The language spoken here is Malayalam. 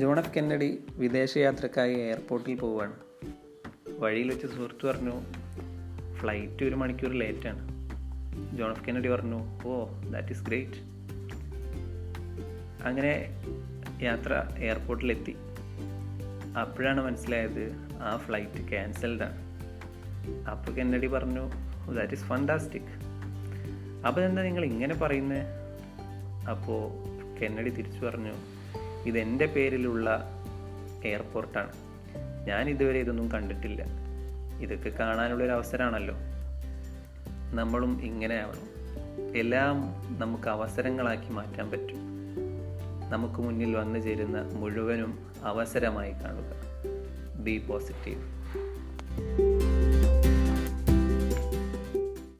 ജോൺ എഫ് കെന്നഡി വിദേശയാത്രക്കായി എയർപോർട്ടിൽ പോവുകയാണ്. വഴിയിൽ വെച്ച് സുഹൃത്ത് പറഞ്ഞു ഫ്ലൈറ്റ് ഒരു മണിക്കൂർ ലേറ്റാണ് ജോൺ എഫ് കെന്നഡി പറഞ്ഞു ഓ ദാറ്റ് ഈസ് ഗ്രേറ്റ് അങ്ങനെ യാത്ര എയർപോർട്ടിലെത്തി. അപ്പോഴാണ് മനസ്സിലായത് ആ ഫ്ലൈറ്റ് ക്യാൻസൽഡാണ് അപ്പോൾ കെന്നഡി പറഞ്ഞു ദാറ്റ് ഈസ് ഫണ്ടാസ്റ്റിക് അപ്പോൾ എന്താ നിങ്ങൾ ഇങ്ങനെ പറയുന്നത് അപ്പോൾ കെന്നഡി തിരിച്ചു പറഞ്ഞു ഇതെന്റെ പേരിലുള്ള എയർപോർട്ടാണ് ഞാൻ ഇതുവരെ ഇതൊന്നും കണ്ടിട്ടില്ല. ഇതൊക്കെ കാണാനുള്ളൊരു അവസരമാണല്ലോ. നമ്മളും ഇങ്ങനെ ആവണം. എല്ലാം നമുക്ക് അവസരങ്ങളാക്കി മാറ്റാൻ പറ്റും. നമുക്ക് മുന്നിൽ വന്നു ചേരുന്ന മുഴുവനും അവസരമായി കാണുക. B positive